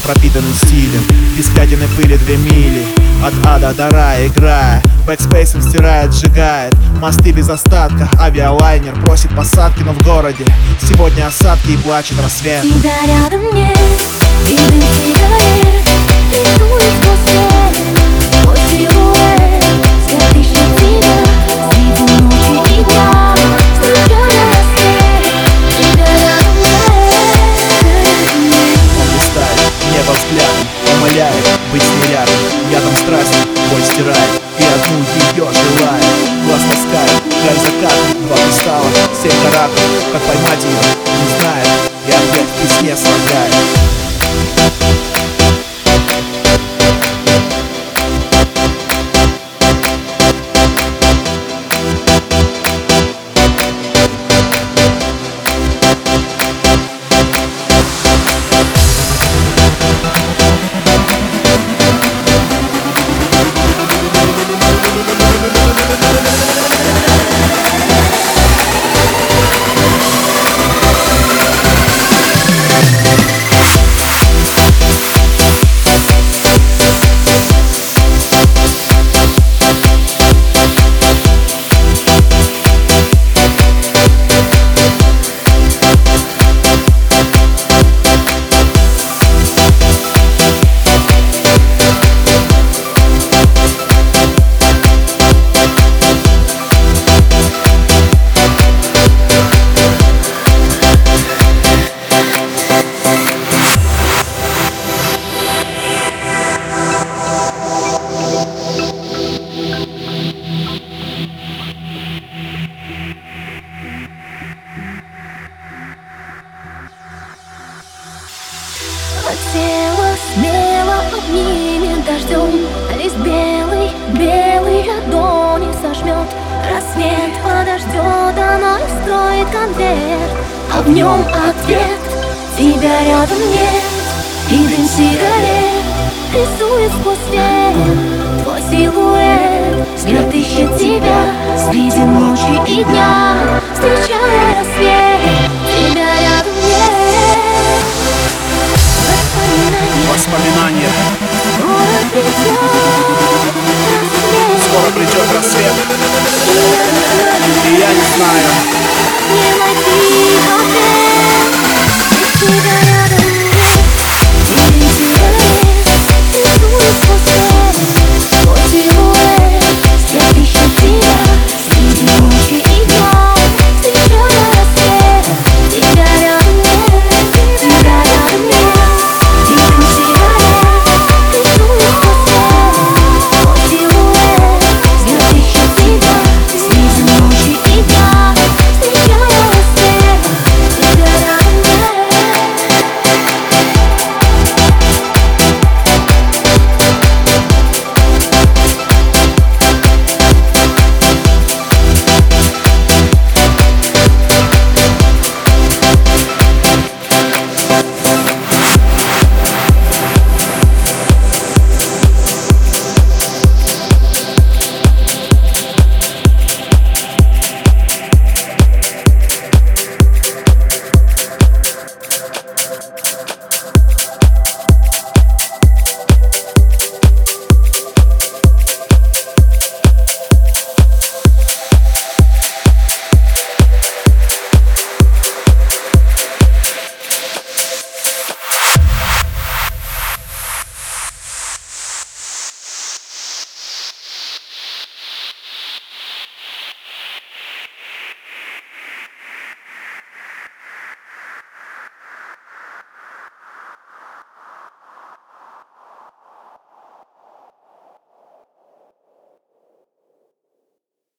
пропитанный стилем Без пятен пыли две мили. От ада до рая играя. Бэкспейсом стирает, сжигает. Мосты без остатка. Авиалайнер просит посадки, но в городе. Сегодня осадки и плачет рассвет. Тебя рядом нет И дым сигарет Рисует Ядом страсти боль стирает И одну ее желает Глаз таскает, край закат Два кристалла, семь каратов Как поймать ее, не знает И опять в письме слагает Хотела смело обнимет дождем Лист белый, белый ладони сожмет Рассвет подождет, она и строит конверт. А в нем ответ, тебя рядом нет. И дым сигарет рисует сквозь свет. Твой силуэт, взгляд ищет тебя Среди ночи и дня, встречая рассвет i smile.